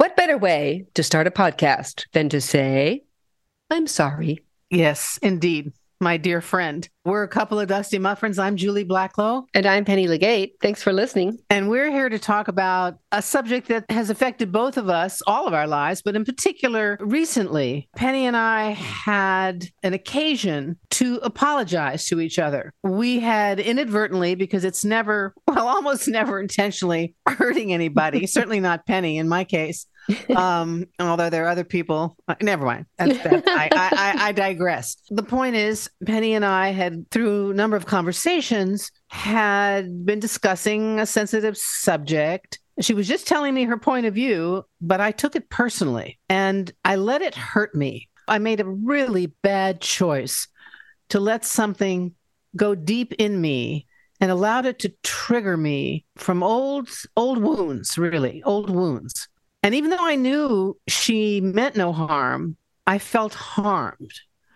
What better way to start a podcast than to say, I'm sorry? Yes, indeed my dear friend. We're a couple of Dusty Muffins. I'm Julie Blacklow. And I'm Penny Legate. Thanks for listening. And we're here to talk about a subject that has affected both of us, all of our lives, but in particular, recently, Penny and I had an occasion to apologize to each other. We had inadvertently, because it's never, well, almost never intentionally hurting anybody, certainly not Penny in my case um, although there are other people. Uh, never mind. That's, I, I, I digress. The point is, Penny and I had, through a number of conversations, had been discussing a sensitive subject. She was just telling me her point of view, but I took it personally and I let it hurt me. I made a really bad choice to let something go deep in me and allowed it to trigger me from old old wounds really old wounds and even though I knew she meant no harm, I felt harmed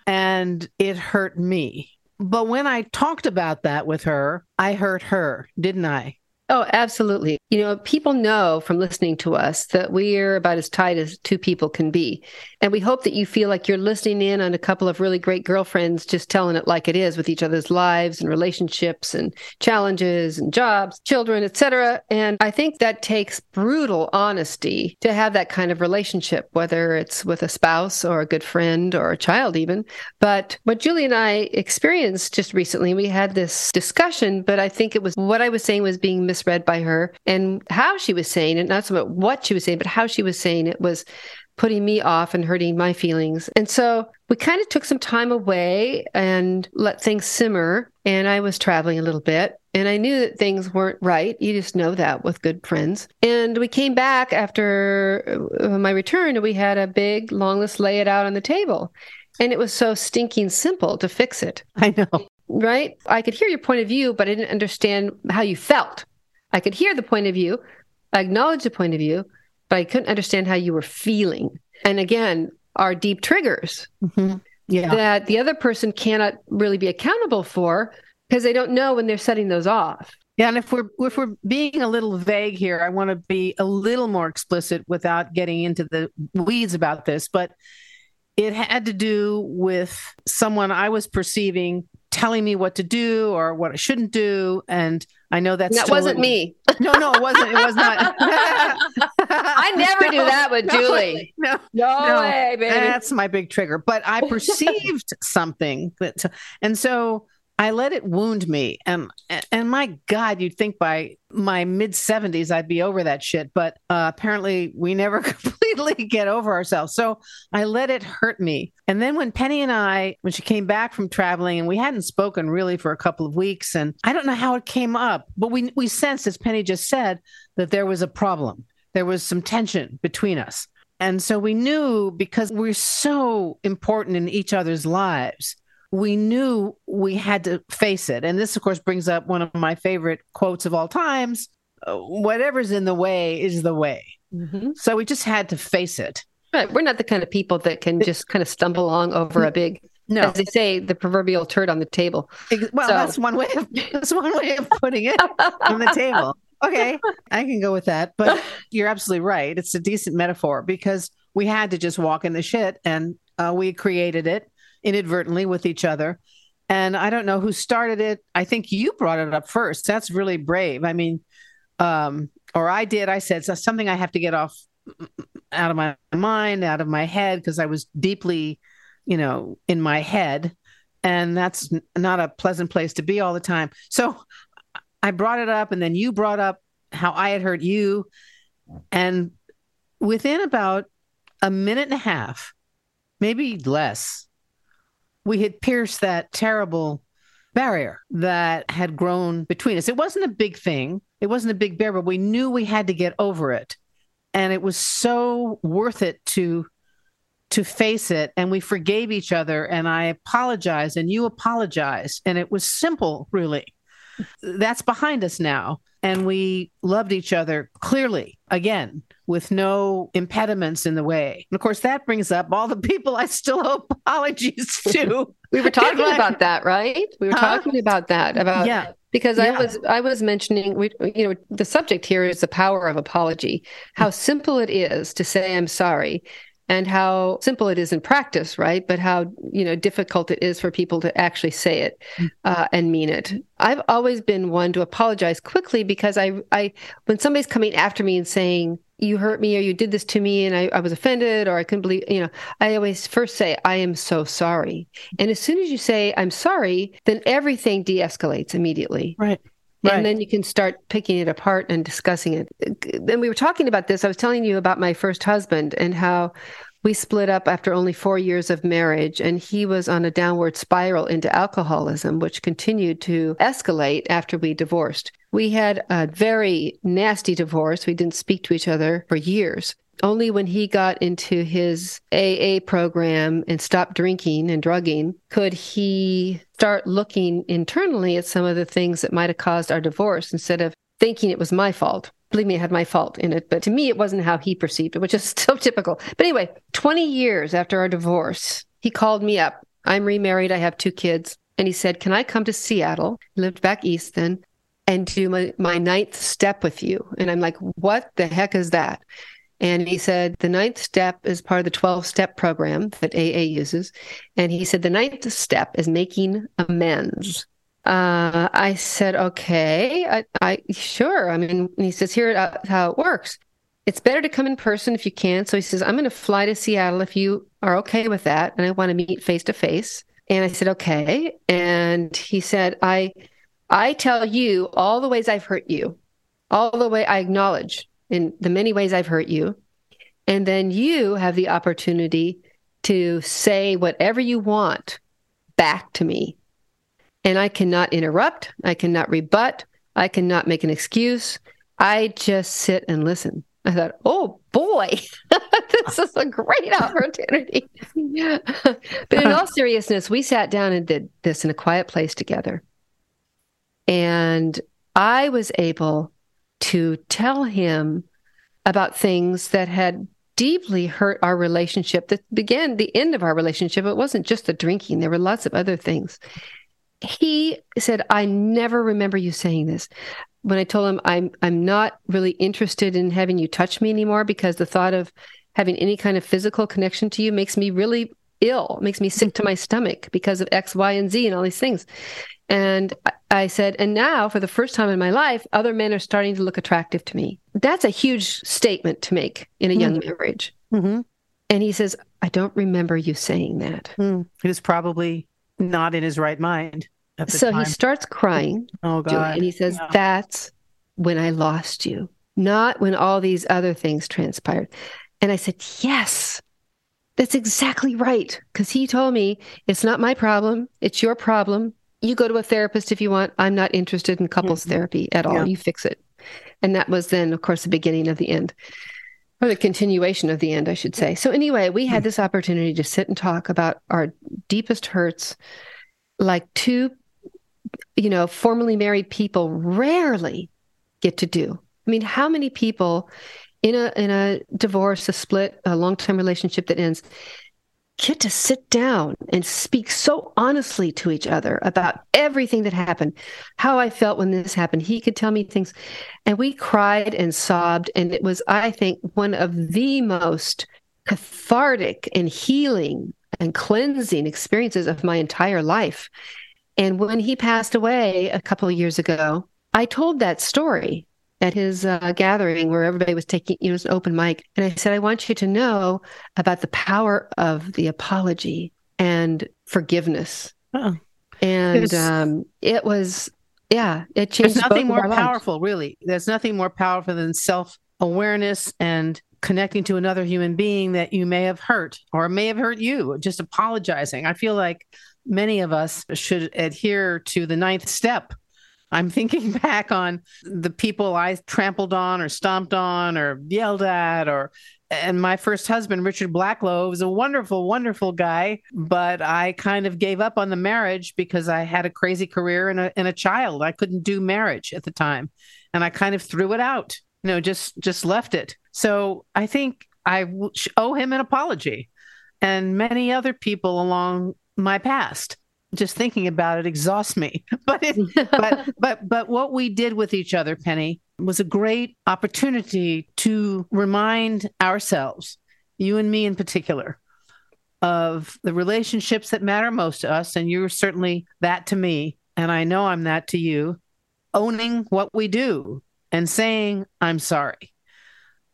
and it hurt me. But when I talked about that with her, I hurt her, didn't I? Oh, absolutely. You know, people know from listening to us that we're about as tight as two people can be. And we hope that you feel like you're listening in on a couple of really great girlfriends just telling it like it is with each other's lives and relationships and challenges and jobs, children, etc. And I think that takes brutal honesty to have that kind of relationship, whether it's with a spouse or a good friend or a child even. But what Julie and I experienced just recently, we had this discussion, but I think it was what I was saying was being misread by her and how she was saying it, not so much what she was saying, but how she was saying it was putting me off and hurting my feelings. And so we kind of took some time away and let things simmer. And I was traveling a little bit and I knew that things weren't right. You just know that with good friends. And we came back after uh, my return and we had a big long list lay it out on the table. And it was so stinking simple to fix it. I know. Right? I could hear your point of view, but I didn't understand how you felt. I could hear the point of view, I acknowledge the point of view, but I couldn't understand how you were feeling. And again, our deep triggers mm-hmm. yeah. that the other person cannot really be accountable for because they don't know when they're setting those off. Yeah, and if we're if we're being a little vague here, I want to be a little more explicit without getting into the weeds about this, but it had to do with someone I was perceiving telling me what to do or what I shouldn't do. And I know that's that wasn't me. No, no, it wasn't. It was not. I never do that with Julie. No, no, no, way, baby. That's my big trigger. But I perceived something that, and so I let it wound me. And and my God, you'd think by my mid 70s I'd be over that shit. But uh, apparently we never completely get over ourselves. So I let it hurt me. And then when Penny and I, when she came back from traveling and we hadn't spoken really for a couple of weeks, and I don't know how it came up, but we we sensed, as Penny just said, that there was a problem. There was some tension between us. And so we knew because we're so important in each other's lives we knew we had to face it. And this, of course, brings up one of my favorite quotes of all times uh, whatever's in the way is the way. Mm-hmm. So we just had to face it. Right. We're not the kind of people that can just kind of stumble along over a big, no. as they say, the proverbial turd on the table. Well, so. that's one way. Of, that's one way of putting it on the table. Okay, I can go with that. But you're absolutely right. It's a decent metaphor because we had to just walk in the shit, and uh, we created it inadvertently with each other. And I don't know who started it. I think you brought it up first. That's really brave. I mean, um, or I did. I said so something I have to get off out of my mind, out of my head, because I was deeply, you know, in my head. And that's not a pleasant place to be all the time. So I brought it up, and then you brought up how I had hurt you. And within about a minute and a half, maybe less, we had pierced that terrible barrier that had grown between us. It wasn't a big thing, it wasn't a big barrier, but we knew we had to get over it. And it was so worth it to to face it and we forgave each other and I apologized and you apologized and it was simple really. That's behind us now. And we loved each other clearly again with no impediments in the way. And of course, that brings up all the people I still owe apologies to. we were talking about that, right? We were huh? talking about that about yeah. Because yeah. I was I was mentioning we you know the subject here is the power of apology. How simple it is to say I'm sorry and how simple it is in practice, right? But how you know difficult it is for people to actually say it mm. uh, and mean it. I've always been one to apologize quickly because I, I when somebody's coming after me and saying you hurt me or you did this to me and I, I was offended or I couldn't believe, you know, I always first say I am so sorry, and as soon as you say I'm sorry, then everything de-escalates immediately. Right. Right. And then you can start picking it apart and discussing it. Then we were talking about this. I was telling you about my first husband and how we split up after only four years of marriage, and he was on a downward spiral into alcoholism, which continued to escalate after we divorced. We had a very nasty divorce. We didn't speak to each other for years. Only when he got into his AA program and stopped drinking and drugging could he start looking internally at some of the things that might have caused our divorce instead of thinking it was my fault. Believe me, it had my fault in it, but to me, it wasn't how he perceived it, which is so typical. But anyway, 20 years after our divorce, he called me up. I'm remarried, I have two kids. And he said, Can I come to Seattle? He lived back east then and do my, my ninth step with you. And I'm like, What the heck is that? And he said the ninth step is part of the 12 step program that AA uses. And he said the ninth step is making amends. Uh, I said, okay, I, I sure. I mean, he says, here uh, how it works. It's better to come in person if you can. So he says, I'm going to fly to Seattle if you are okay with that. And I want to meet face to face. And I said, okay. And he said, I, I tell you all the ways I've hurt you, all the way I acknowledge in the many ways I've hurt you. And then you have the opportunity to say whatever you want back to me. And I cannot interrupt, I cannot rebut, I cannot make an excuse. I just sit and listen. I thought, oh boy, this is a great opportunity. but in all seriousness, we sat down and did this in a quiet place together. And I was able to tell him about things that had deeply hurt our relationship that began the end of our relationship. It wasn't just the drinking, there were lots of other things. He said, I never remember you saying this. When I told him I'm I'm not really interested in having you touch me anymore because the thought of having any kind of physical connection to you makes me really ill, makes me sick to my stomach because of X, Y, and Z and all these things. And I said, and now for the first time in my life, other men are starting to look attractive to me. That's a huge statement to make in a young mm. marriage. Mm-hmm. And he says, I don't remember you saying that. Mm. He was probably not in his right mind. so time. he starts crying. Oh, God. and he says, yeah. That's when I lost you, not when all these other things transpired. And I said, Yes, that's exactly right. Because he told me it's not my problem, it's your problem you go to a therapist if you want. I'm not interested in couples mm-hmm. therapy at all. Yeah. You fix it. And that was then, of course, the beginning of the end, or the continuation of the end, I should say. So, anyway, we had mm. this opportunity to sit and talk about our deepest hurts, like two, you know, formerly married people rarely get to do. I mean, how many people in a in a divorce, a split, a long term relationship that ends, get to sit down and speak so honestly to each other about everything that happened, how I felt when this happened. He could tell me things. And we cried and sobbed. And it was, I think, one of the most cathartic and healing and cleansing experiences of my entire life. And when he passed away a couple of years ago, I told that story at his uh, gathering where everybody was taking, you know, it was an open mic. And I said, I want you to know about the power of the apology and forgiveness. Oh. And um, it was, yeah, it changed. There's nothing more powerful, really. There's nothing more powerful than self awareness and connecting to another human being that you may have hurt or may have hurt you, just apologizing. I feel like many of us should adhere to the ninth step I'm thinking back on the people I trampled on or stomped on or yelled at or and my first husband, Richard Blacklow, was a wonderful, wonderful guy. But I kind of gave up on the marriage because I had a crazy career and a, and a child. I couldn't do marriage at the time. And I kind of threw it out, you know, just just left it. So I think I owe him an apology and many other people along my past just thinking about it exhausts me. But it, but but but what we did with each other, Penny, was a great opportunity to remind ourselves, you and me in particular, of the relationships that matter most to us, and you're certainly that to me, and I know I'm that to you. Owning what we do and saying I'm sorry.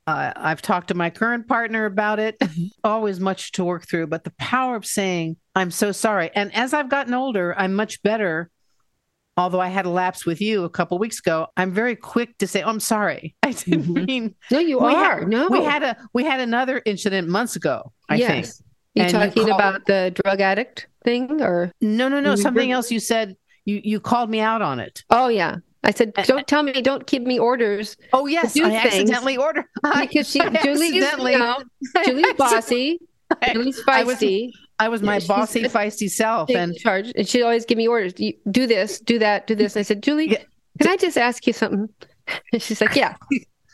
Uh, I've talked to my current partner about it. Always much to work through, but the power of saying, I'm so sorry. And as I've gotten older, I'm much better. Although I had a lapse with you a couple weeks ago, I'm very quick to say, oh, "I'm sorry." I didn't mm-hmm. mean. No, you are. Had, no, we had a we had another incident months ago. I yes. think. You and talking you about the drug addict thing, or no, no, no, something else? You said you you called me out on it. Oh yeah, I said, don't tell me, don't give me orders. Oh yes, I accidentally ordered because she Julie's, you know, Julie's bossy, Julie's feisty. I was, I was my bossy, feisty self, and charge, and she'd always give me orders. Do this, do that, do this. And I said, Julie, yeah. can I just ask you something? And she's like, Yeah.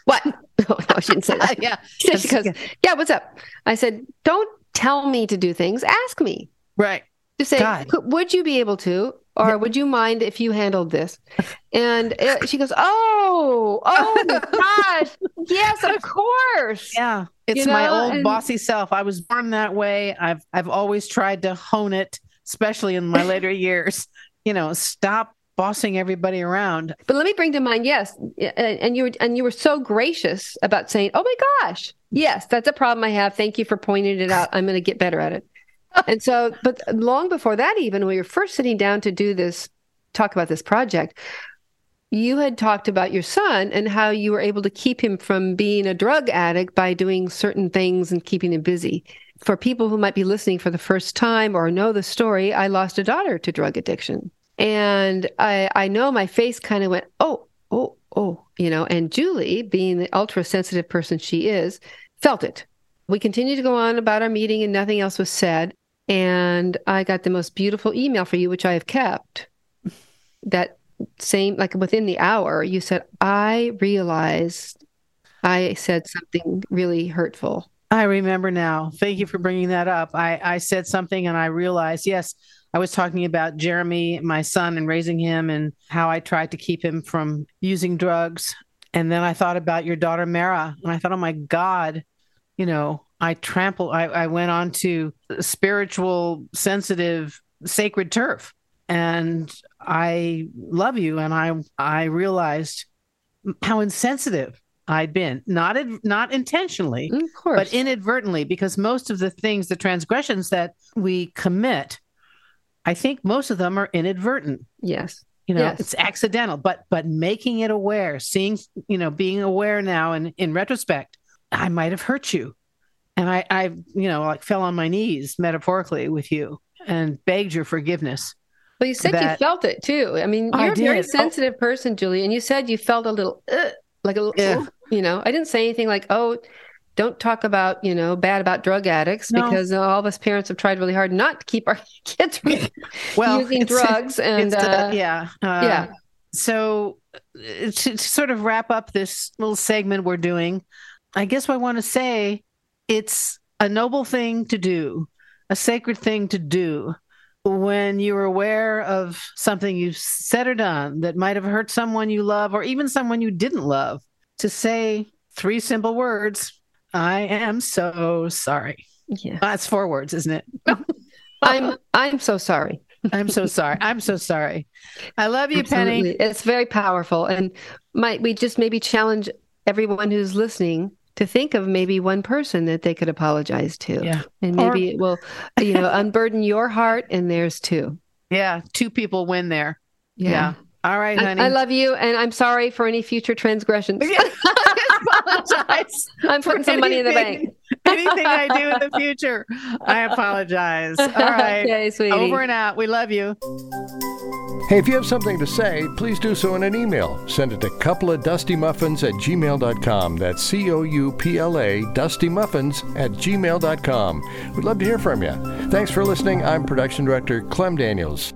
what? Oh, no, she didn't say that. yeah. She goes, Yeah, what's up? I said, Don't tell me to do things. Ask me. Right. Just say, God. would you be able to? or would you mind if you handled this? And it, she goes, oh, oh my gosh, yes, of course. Yeah, it's you know? my old and, bossy self. I was born that way. I've I've always tried to hone it, especially in my later years. You know, stop bossing everybody around. But let me bring to mind, yes, and you were and you were so gracious about saying, "Oh my gosh, yes, that's a problem I have. Thank you for pointing it out. I'm going to get better at it." And so, but long before that, even when we were first sitting down to do this, talk about this project, you had talked about your son and how you were able to keep him from being a drug addict by doing certain things and keeping him busy. For people who might be listening for the first time or know the story, I lost a daughter to drug addiction. And I, I know my face kind of went, oh, oh, oh, you know, and Julie, being the ultra sensitive person she is, felt it. We continued to go on about our meeting and nothing else was said. And I got the most beautiful email for you, which I have kept. That same, like within the hour, you said, I realized I said something really hurtful. I remember now. Thank you for bringing that up. I, I said something and I realized, yes, I was talking about Jeremy, my son, and raising him and how I tried to keep him from using drugs. And then I thought about your daughter, Mara, and I thought, oh my God, you know, I trample, I, I went on to spiritual, sensitive, sacred turf. And I love you. And I, I realized how insensitive I'd been, not not intentionally, but inadvertently, because most of the things, the transgressions that we commit, I think most of them are inadvertent. Yes, you know, yes. it's accidental. But but making it aware, seeing, you know, being aware now, and in retrospect, I might have hurt you, and I, I, you know, like fell on my knees metaphorically with you and begged your forgiveness. Well, you said that... you felt it too. I mean, you're I a very sensitive oh. person, Julie, and you said you felt a little, uh, like a little, yeah. you know, I didn't say anything like, oh, don't talk about, you know, bad about drug addicts no. because all of us parents have tried really hard not to keep our kids from well, using drugs. And uh, yeah, uh, yeah. So to, to sort of wrap up this little segment we're doing, I guess what I want to say it's a noble thing to do, a sacred thing to do when you're aware of something you've said or done that might have hurt someone you love or even someone you didn't love to say three simple words I am so sorry. Yeah. That's four words, isn't it? I'm I'm so sorry. I'm so sorry. I'm so sorry. I love you, Absolutely. Penny. It's very powerful. And might we just maybe challenge everyone who's listening to think of maybe one person that they could apologize to. Yeah. And maybe or... it will, you know, unburden your heart and theirs too. Yeah. Two people win there. Yeah. yeah. All right, honey. I, I, love you, and I'm sorry for any future transgressions. apologize. I'm putting some money in the bank. anything I do in the future, I apologize. All right. okay, sweetie. Over and out. We love you. Hey, if you have something to say, please do so in an email. Send it to couple of dusty muffins at gmail.com. That's C O U P L A, dusty muffins at gmail.com. We'd love to hear from you. Thanks for listening. I'm production director Clem Daniels.